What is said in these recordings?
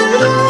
oh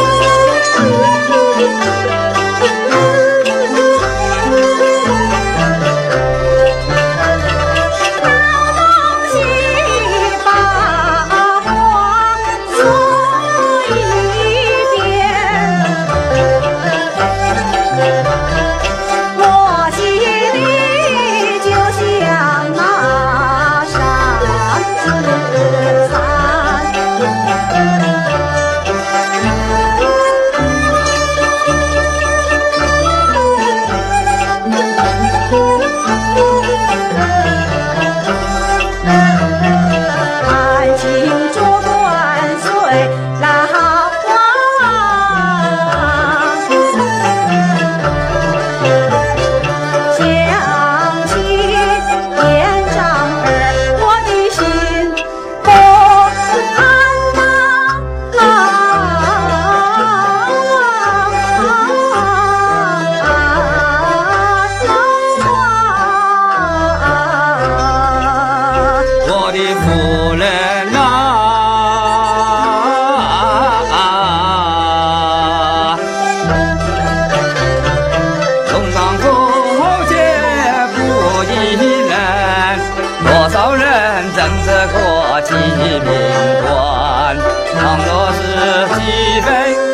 秀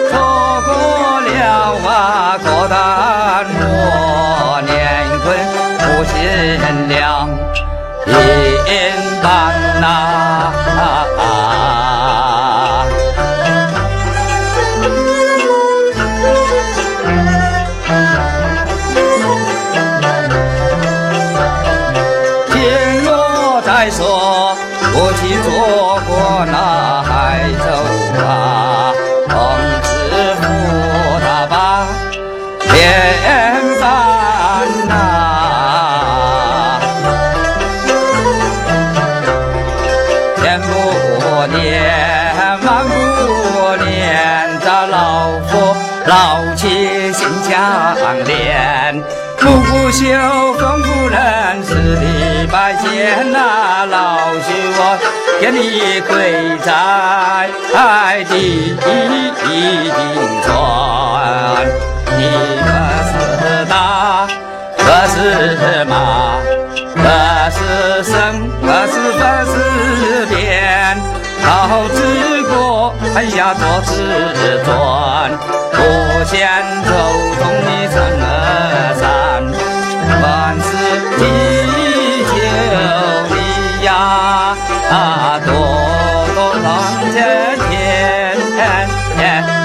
你跪在地顶转。你可是大，可是马，可是生，可是可是变。好之过，哎呀，做之转，不见天。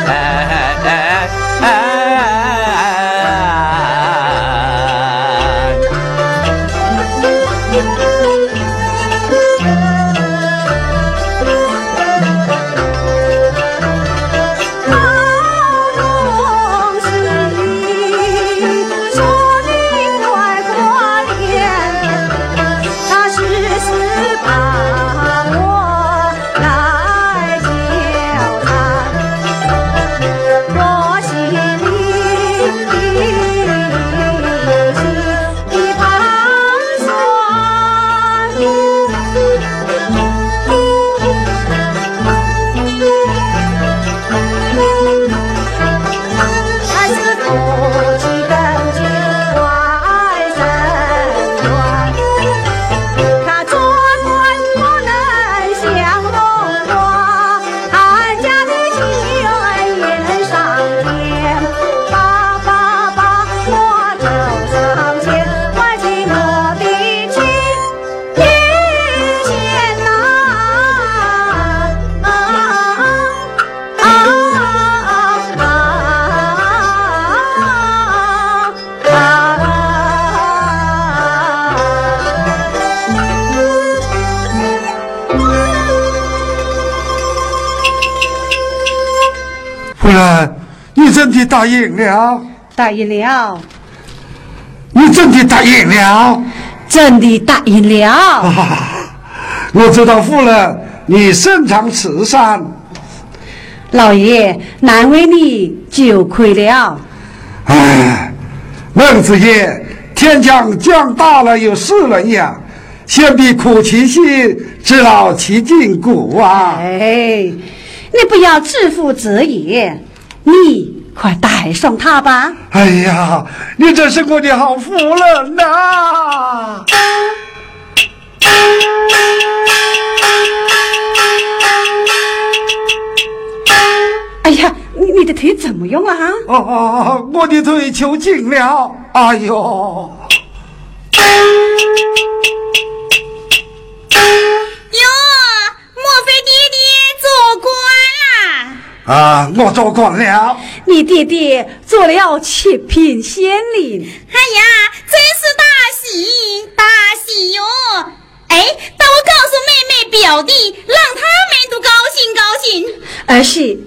答应了，答应了。你真的答应了，真的答应了。啊，我知道夫人你擅长慈善，老爷难为你就亏了。哎，孟子曰：“天将降大了有四人也，先必苦其心，知劳其筋骨啊。”哎。你不要自负责言，你快带上他吧。哎呀，你真是我的好夫人呐！哎呀，你你的腿怎么样啊？哦，我的腿抽筋了！哎呦！哟，莫非爹爹做官啦？啊，我做官了。你爹爹做了七品县令。哎呀，真是大喜大喜哟！哎，等我告诉妹妹表弟，让他们都高兴高兴。儿媳。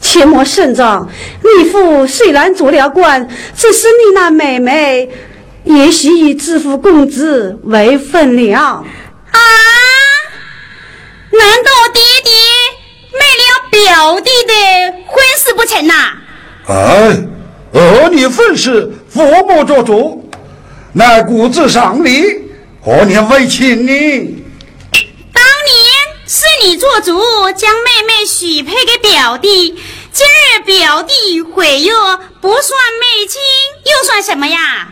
切莫声张，你父虽然做了官，只是你那妹妹也许以知府公子为分了。啊？难道爹爹卖了表弟的婚事不成呐？哎，儿女婚事，父母做主，乃骨子上礼，何年为亲呢？当年是你做主，将妹妹许配给表弟。今日表弟毁约，不算妹亲，又算什么呀？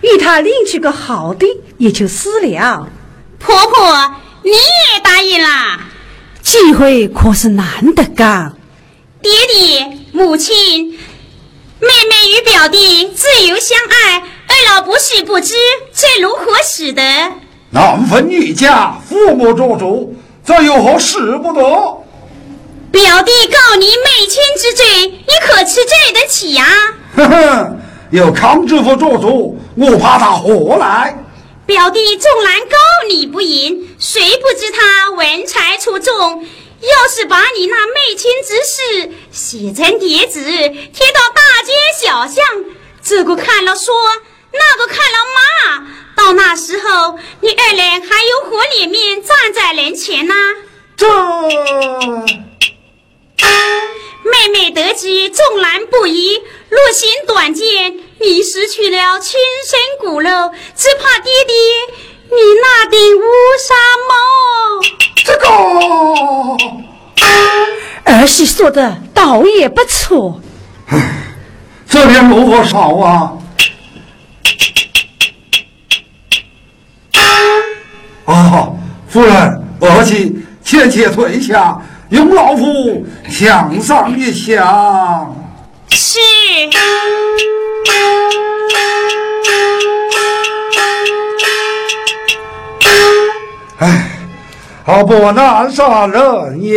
与他另娶个好的，也就私了。婆婆，你也答应了？机会可是难得噶。爹爹，母亲，妹妹与表弟自由相爱，二老不是不知，这如何使得？男分女嫁，父母做主，这有何使不得？表弟告你媚亲之罪，你可吃罪得起呀？哼哼，有康知府做主，我怕他何来？表弟纵然告你不赢，谁不知他文才出众？要是把你那媚亲之事写成叠纸，贴到大街小巷，这个看了说，那个看了骂，到那时候，你二人还有何脸面站在人前呢？这。妹妹得知纵然不依，若心短见，你失去了亲生骨肉，只怕爹爹你那顶乌纱帽。这个儿媳说的倒也不错。这边萝卜少啊？哦，夫人，儿媳切切退下。用老夫想上一想。是。好不难杀人也。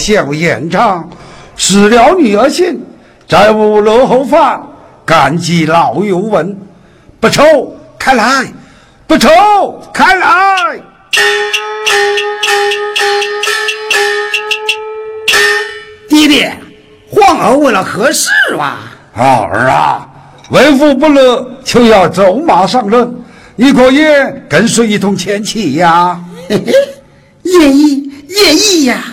做了小延长，失了女儿心，再无落后法，感激老友问，不愁开来，不愁开来。爹爹，皇儿为了何事啊？儿啊，为父不乐，就要走马上任，你可愿跟随一同前去呀？嘿嘿，愿意，愿意呀。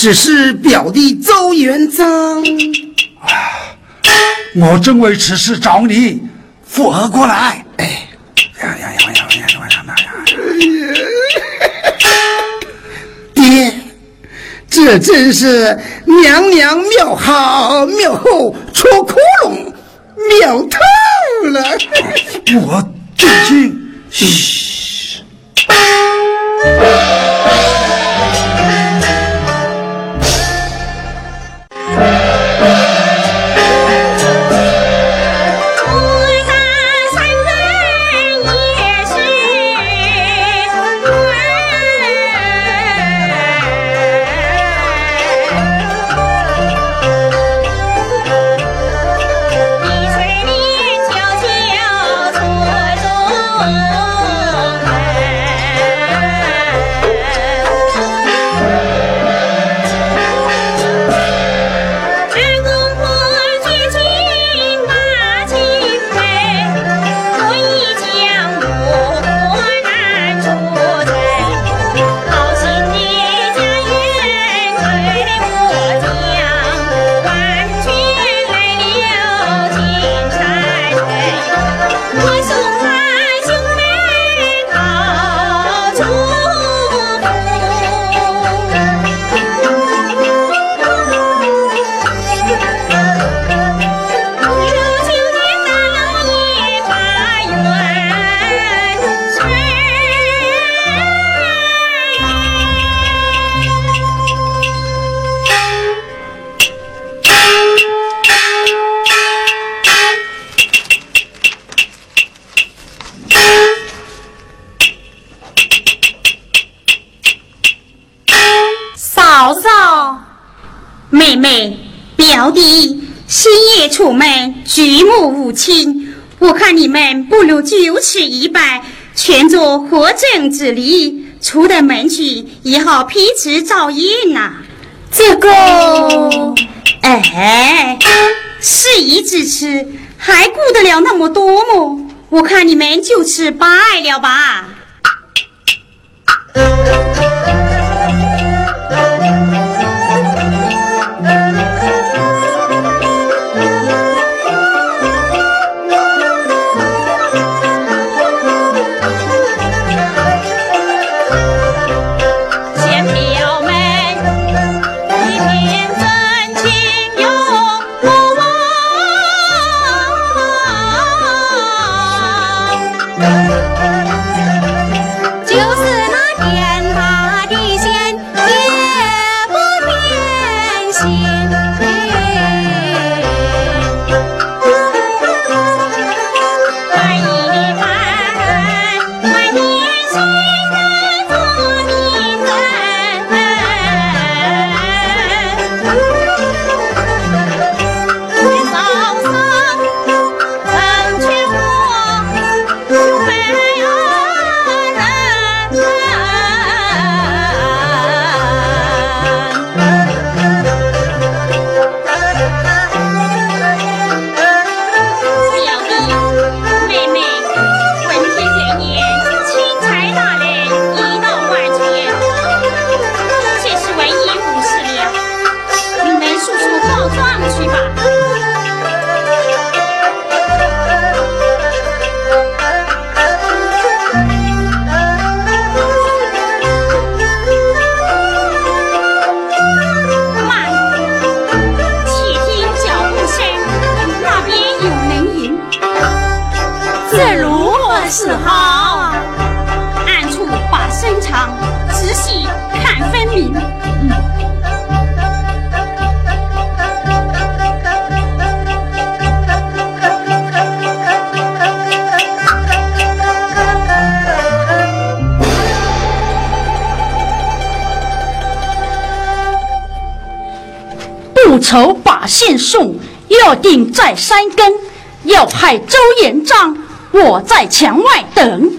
只是表弟周元璋，我正为此事找你复合过来。哎，呀呀呀呀呀呀呀！爹，这真是娘娘庙好，庙后戳窟窿，庙透了。我最近，嘘。此一拜，全做活正之礼。出得门去也好批次照应呐。这个，哎，事已至此，还顾得了那么多么？我看你们就此拜了吧。头把信送，要定在山根，要害周延章，我在墙外等。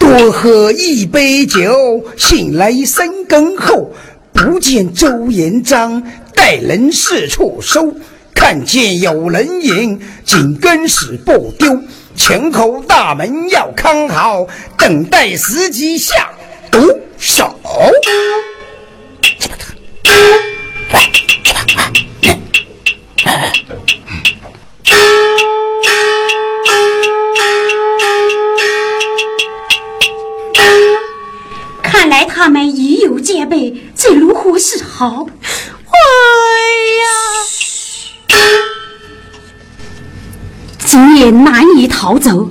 多喝一杯酒，醒来三更后，不见周延章，待人四处搜，看见有人影，紧跟时不丢。前后大门要看好，等待时机下毒手。看来他们已有戒备，这如何是好？哎呀！今夜难以逃走，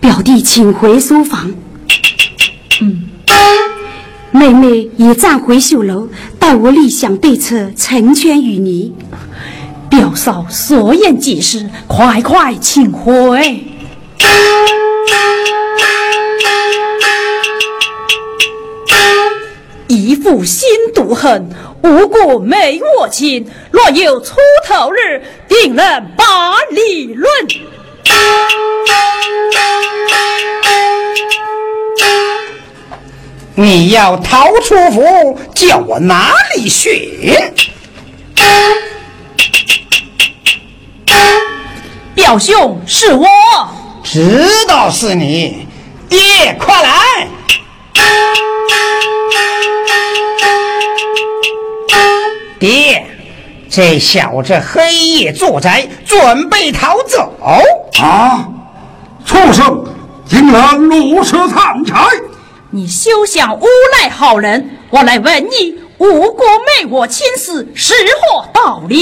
表弟请回书房。嗯，妹妹也暂回绣楼，待我立想对策，成全于你。表嫂所言极是，快快请回。一副心毒恨，无故没我亲。若有出头日，定能理论。你要逃出府，叫我哪里寻？表兄，是我。知道是你，爹，快来！爹，这小子黑夜作宅，准备逃走啊！畜生，竟然如此贪财！你休想诬赖好人！我来问你，吴国昧我亲死，是何道理？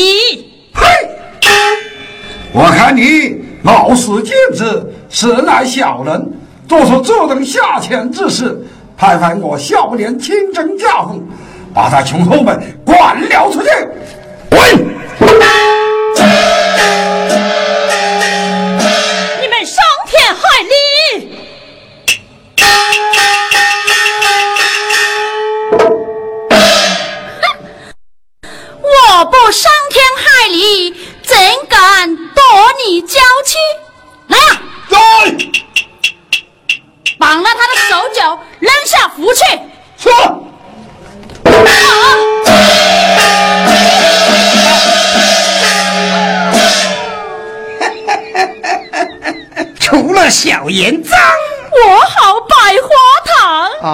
嘿！我看你貌似简直，实乃小人，做出这等下贱之事，派派我少年亲征家父。把他从后门赶了出去！滚！你们伤天害理！我不伤天害理，怎敢夺你娇妻？来呀！来！绑了他的手脚，扔下府去！是。除了小严脏，我好百花糖。啊！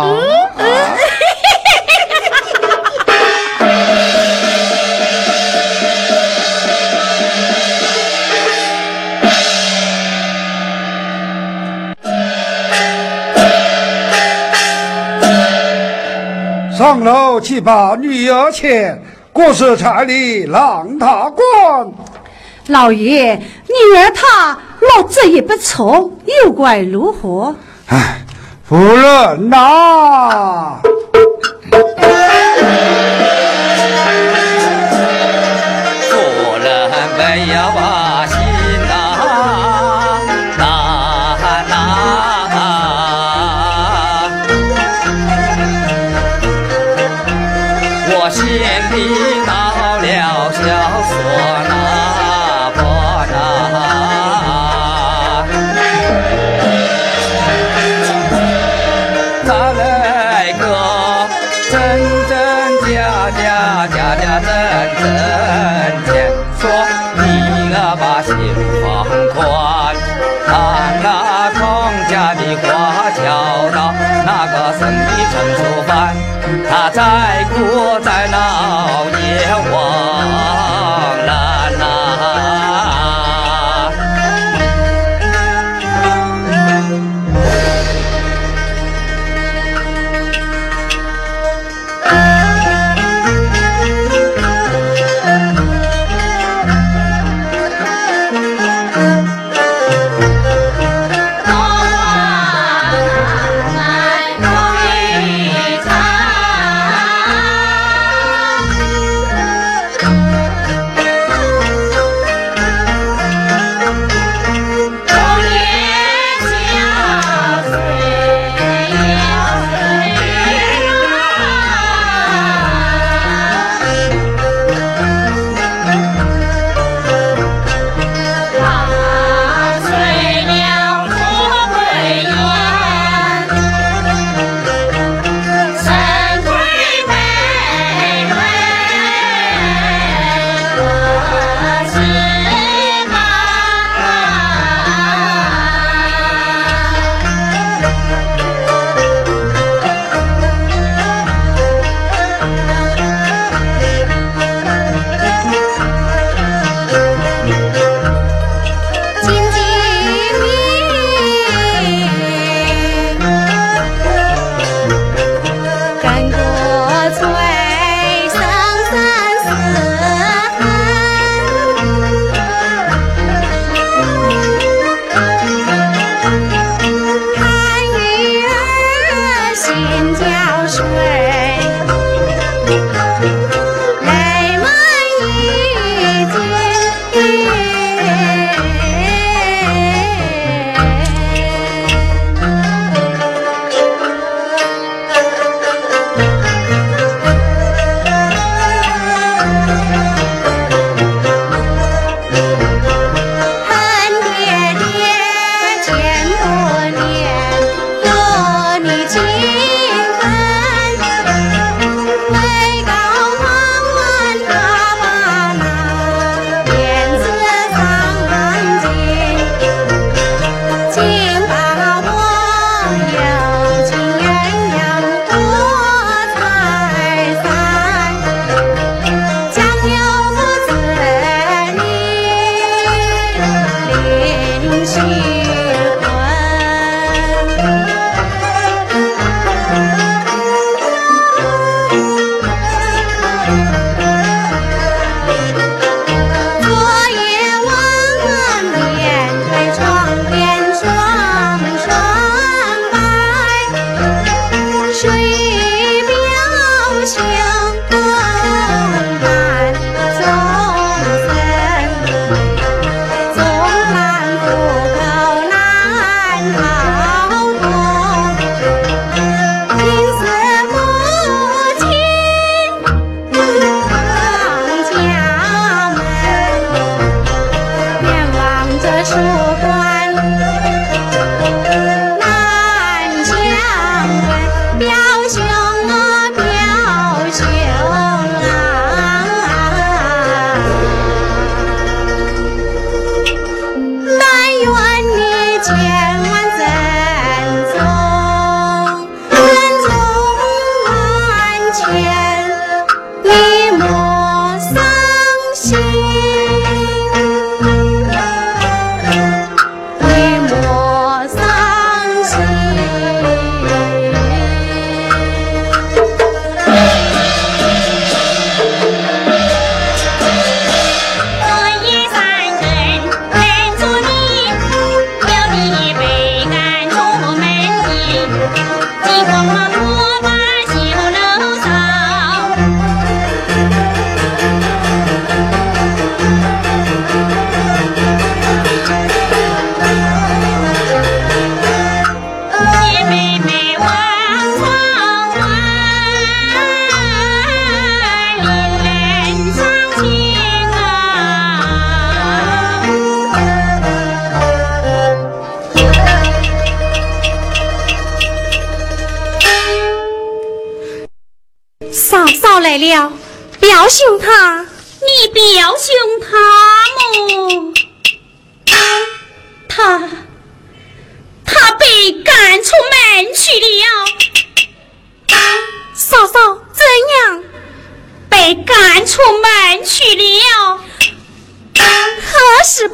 上楼去把女儿牵，过是彩礼让他管。老爷，女儿她落这也不错，又怪如何？唉，夫人呐，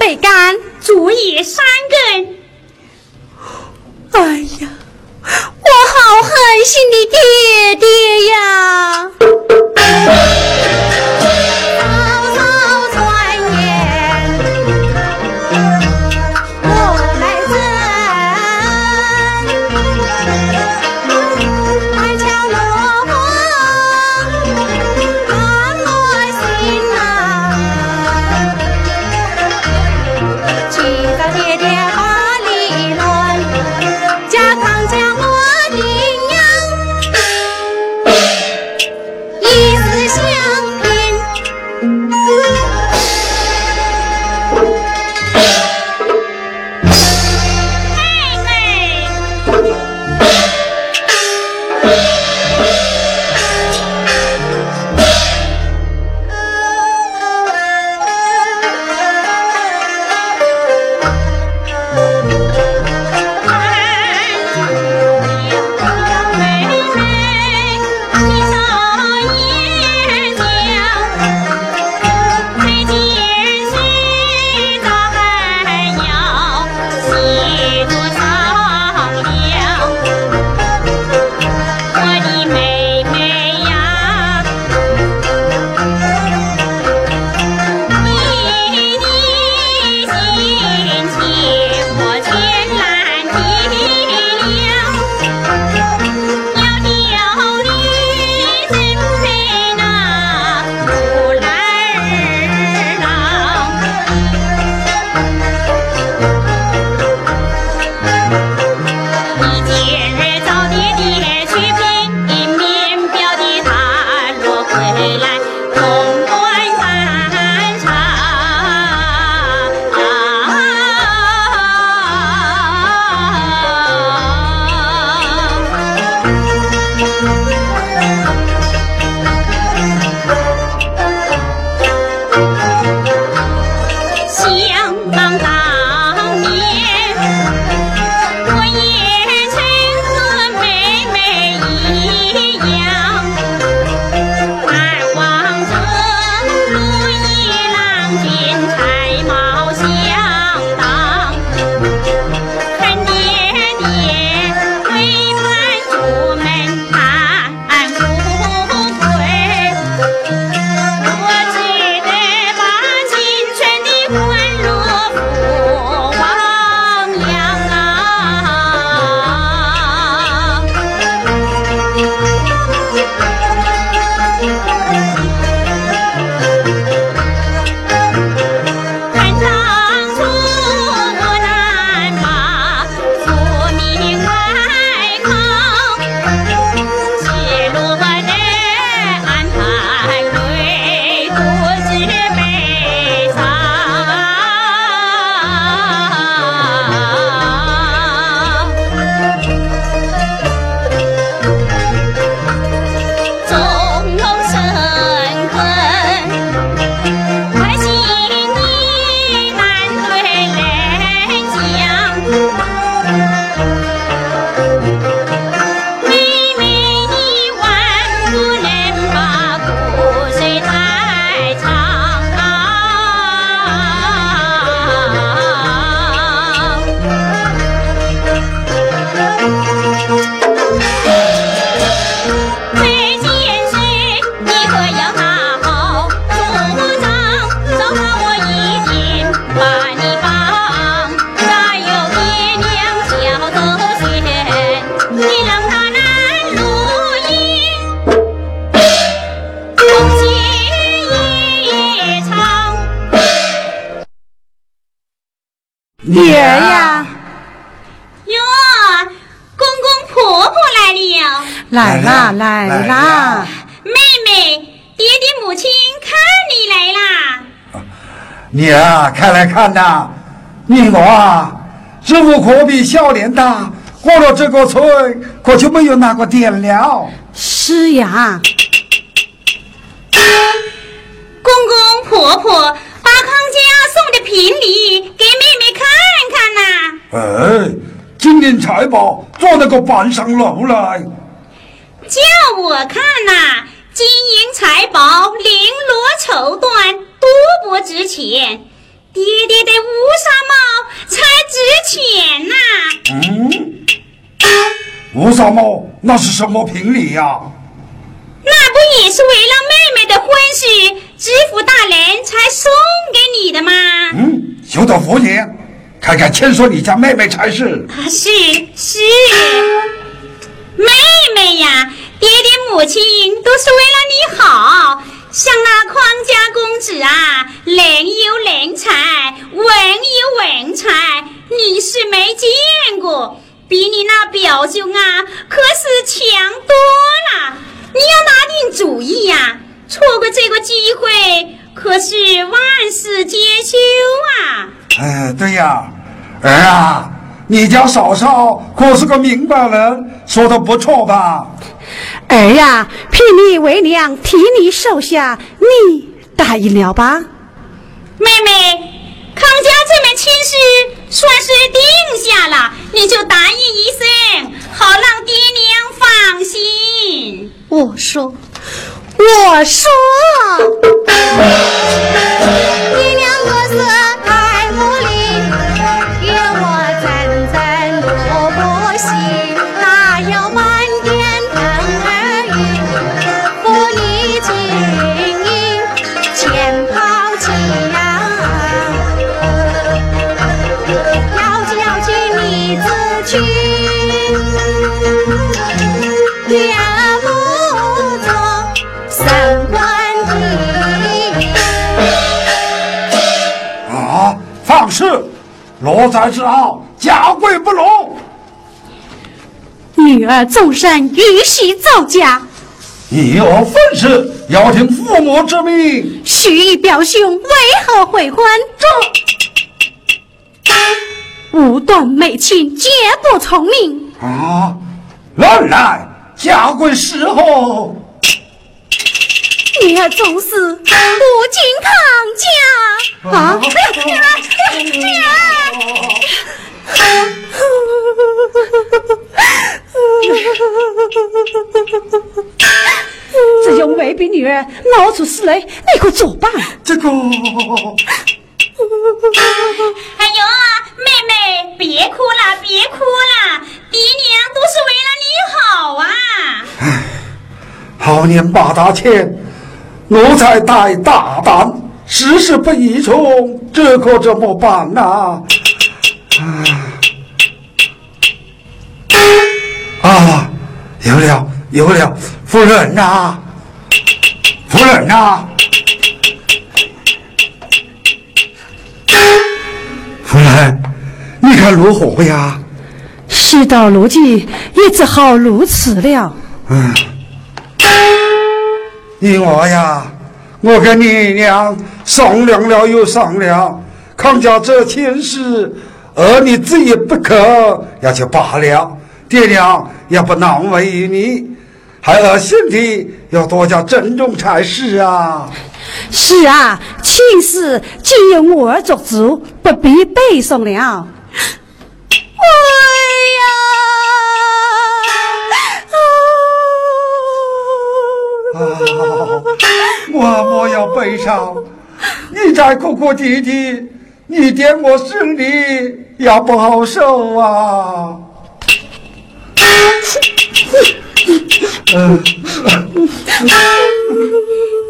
被赶？昨夜三更。哎呀，我好狠心的爹爹呀！来看呐，你我啊，日子可比小年大，过了这个村，可就没有那个店了。是呀，公公婆婆把康家送的聘礼给妹妹看看呐、哎，金银财宝做那个搬上楼来。叫我看呐、金银财宝绫罗绸缎多不值钱，爹爹的乌纱帽才值钱呐、嗯，乌纱帽，那是什么聘礼呀、那不也是为了妹妹的婚事，知府大人才送给你的吗？嗯，有道福言，看看牵说你家妹妹才是。啊，是是，妹妹呀，爹爹母亲都是为了你好。像那匡家公子啊，人有人才，文有文才，你是没见过，比你那表兄啊，可是强多了。你要拿定主意呀、错过这个机会，可是万事皆休啊。哎，对呀，儿啊，你家嫂嫂可是个明白人，说的不错吧？儿呀，聘你为娘，替你收下，你答应了吧？妹妹，康家这门亲事算是定下了，你就答应一声，好让爹娘放心。我说，我说，你两个是太无理，怨我阵阵落不行，哪有满罗在之傲，家规不容。女儿纵身玉玺造假，你有本事要听父母之命。许以表兄为何悔婚？这无断美亲，绝不从命。啊，原来家规时候。女儿总是不敬康家啊！这种未逼女儿闹出事来，你可怎办？这个，哎呦，妹妹，别哭了，别哭了，爹娘都是为了你好啊。好年八大千，奴才太大胆，事事不宜从，这可怎么办呐、啊？啊，有了有了，夫人呐、夫人呐、夫人，你看如何呀？事到如今，也只好如此了。嗯，你我呀，我跟你娘商量了又商量，康家这亲事，儿女自己不可，也就罢了，爹娘也不难为你，孩儿心里要多加珍重才是啊。是啊，亲事既由我儿做主，不必背诵了。啊，我莫要悲伤，你再哭哭啼啼，你爹我心里也不好受啊。嗯，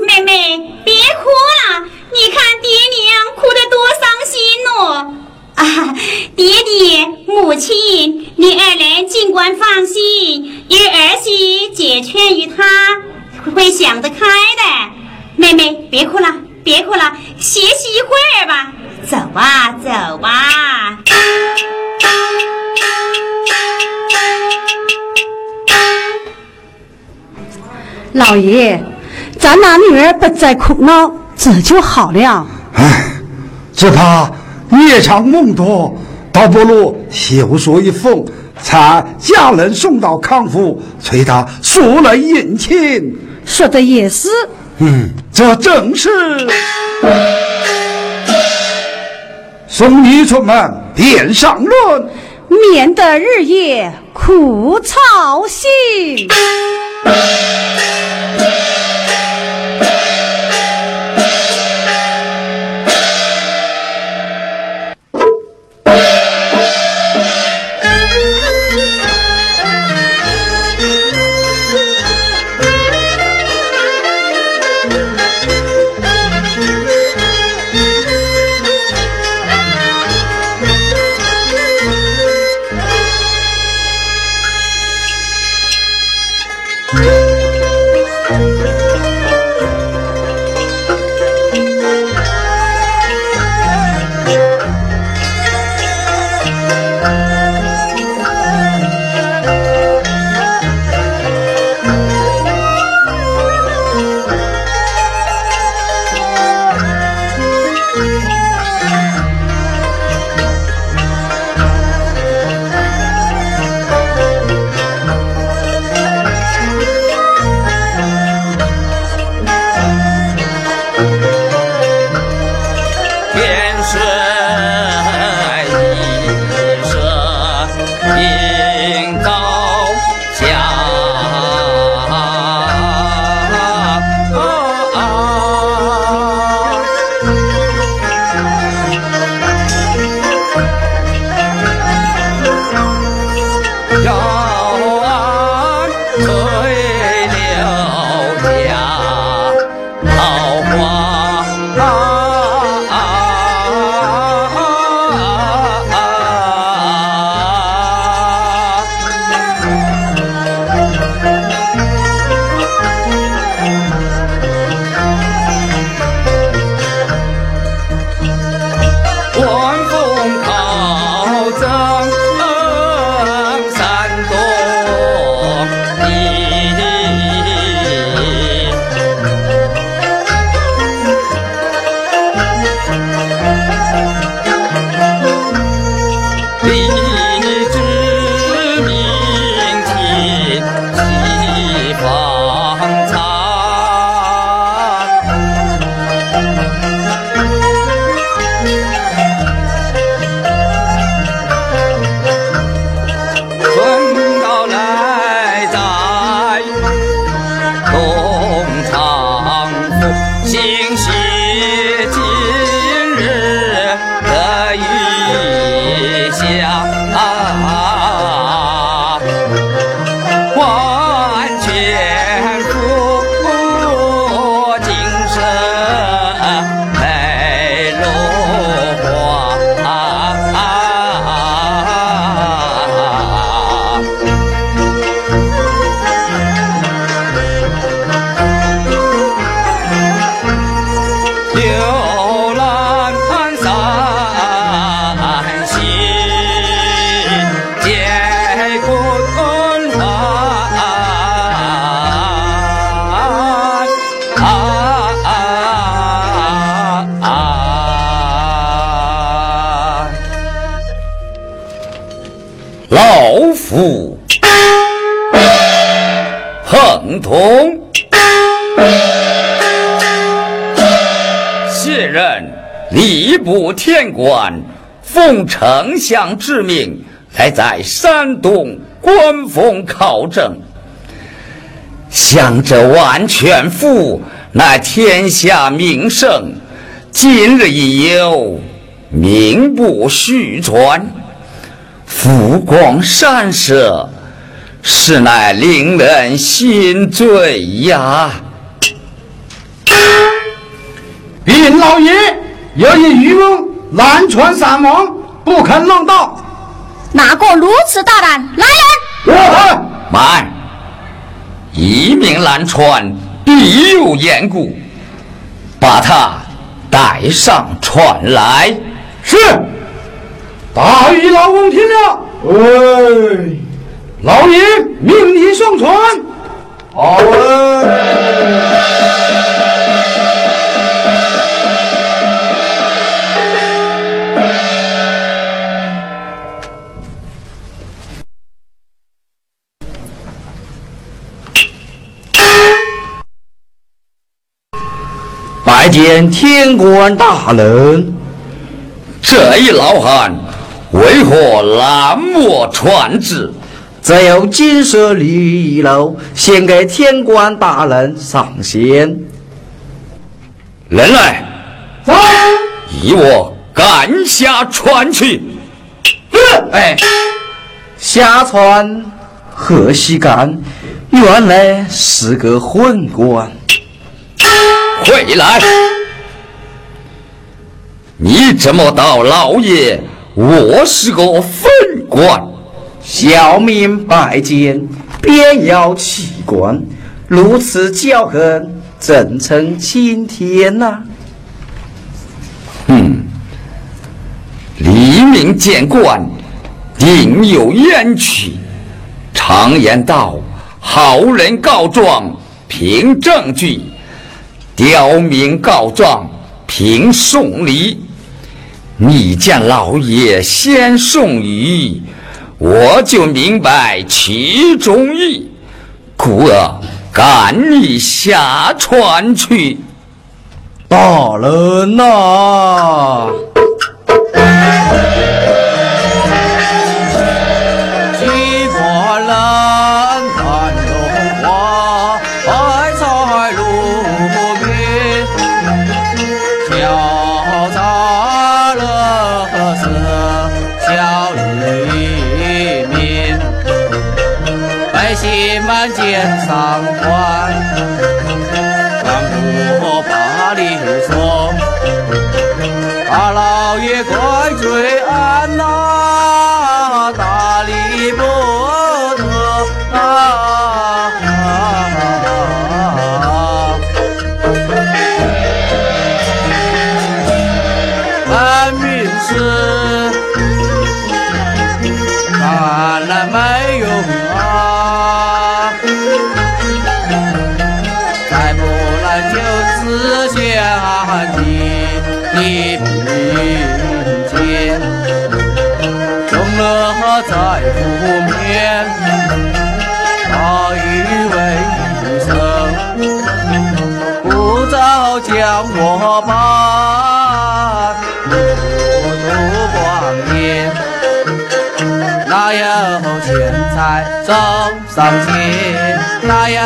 妹妹，别哭了，你看爹娘哭得多伤心哦。啊，爹爹、母亲，你二人尽管放心，有儿媳解劝于他，会想得开的，妹妹，别哭了，别哭了，歇息一会儿吧。走吧，走吧。老爷，咱那女儿不再哭闹，这就好了。哎，只怕夜长梦多，倒不如休说一封，才家人送到康府，催他速来迎亲。说的也是，嗯，这正是。送你出门便上论，免得日夜苦操心。县官，奉丞相之命来在山东官封考证。想这万全府乃天下名胜，今日已有名不虚传，福光山色，实乃令人心醉呀！禀老爷，有一渔翁拦船撒网，不肯浪道。哪个如此大胆？来人！我慢！一名拦船必有缘故，把他带上船来。是。大禹老翁听了，哎，老爷命你上船。好拜见天官大人。这一老汉为何拦我传旨？只有金色绿衣楼，献给天官大人上仙。人来，以我赶下船去。哎，下船何须赶？原来是个混官。回来！你怎么大老爷，我是个分官。小民拜见，便要弃官，如此叫恨，怎成青天呐、哼，黎民见官，定有冤屈。常言道：好人告状凭证据，刁民告状凭送礼。你见老爷先送礼，我就明白其中意，故而赶你下船去。大人呐、三让我办，不度光阴。哪有钱财走上前？哪有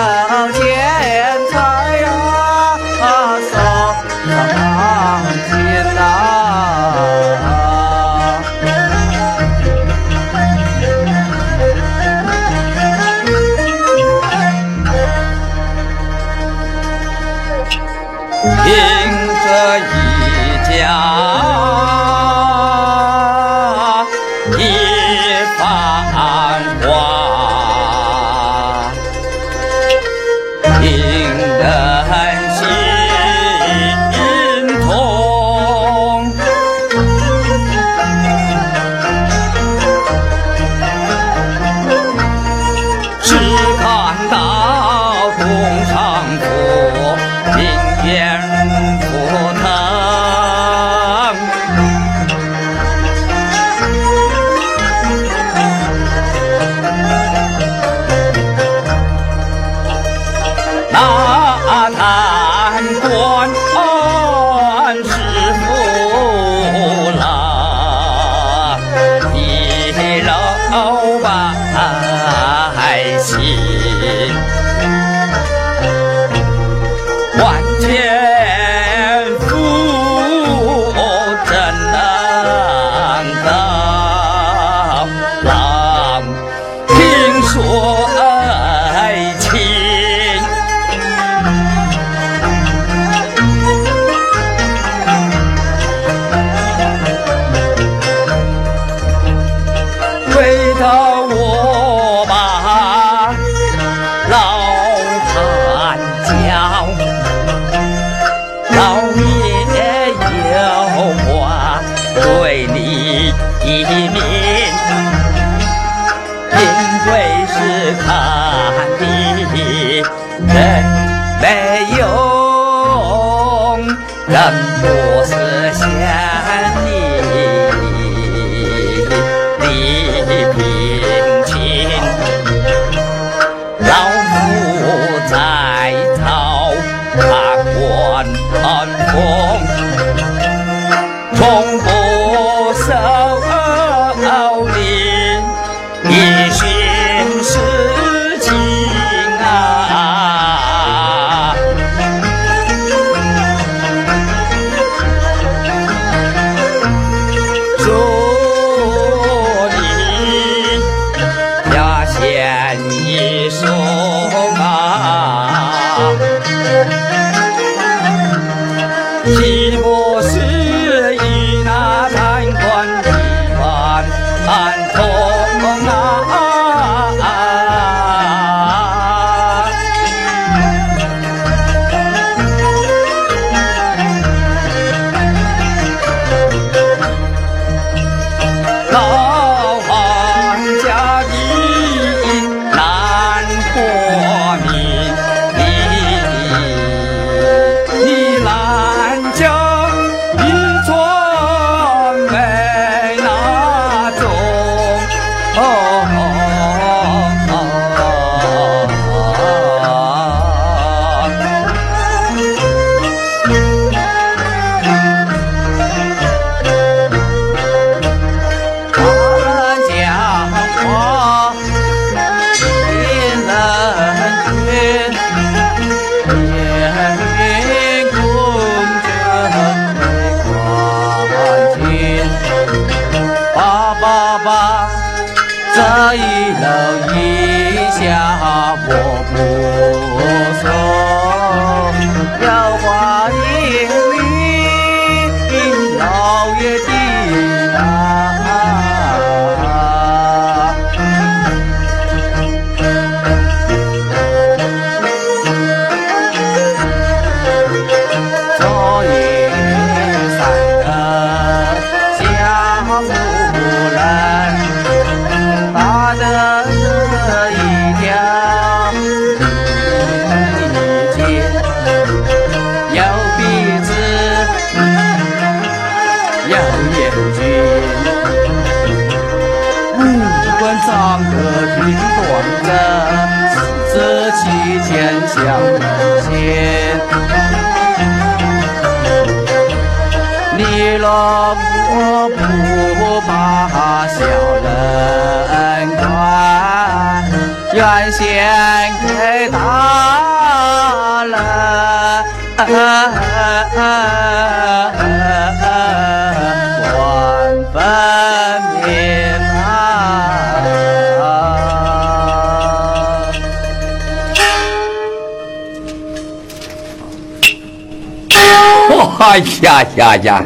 哎呀呀呀！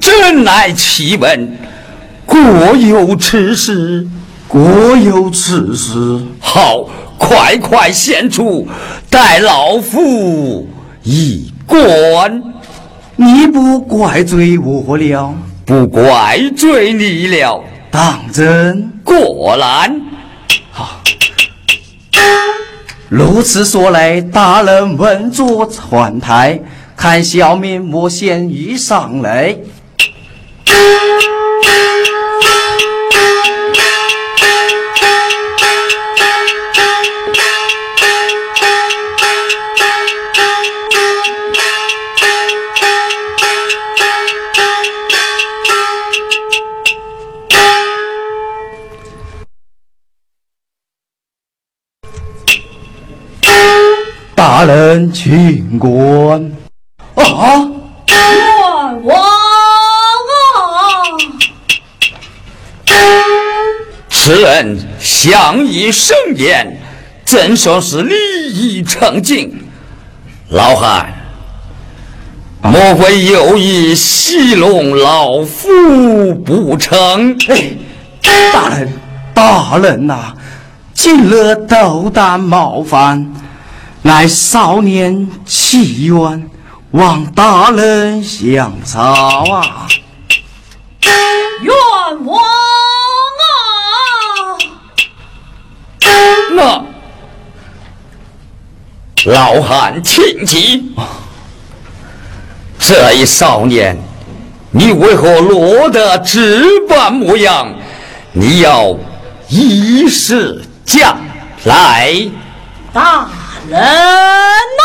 真乃奇闻，果有此事，果有此事。好，快快献出，待老夫一观。你不怪罪我了，不怪罪你了。当真果然。好，如此说来，大人稳坐船台。看小民莫先遇上来。大人，请观。啊！冤枉啊！此人相依甚言，怎说是礼义成敬？老汉，莫非有意戏弄老夫不成？哎，大人，大人呐，今日斗胆冒犯，乃少年气冤。望大人相操啊！冤枉啊！那老汉请起。这一少年，你为何落得这般模样？你要一世将来。大人呐！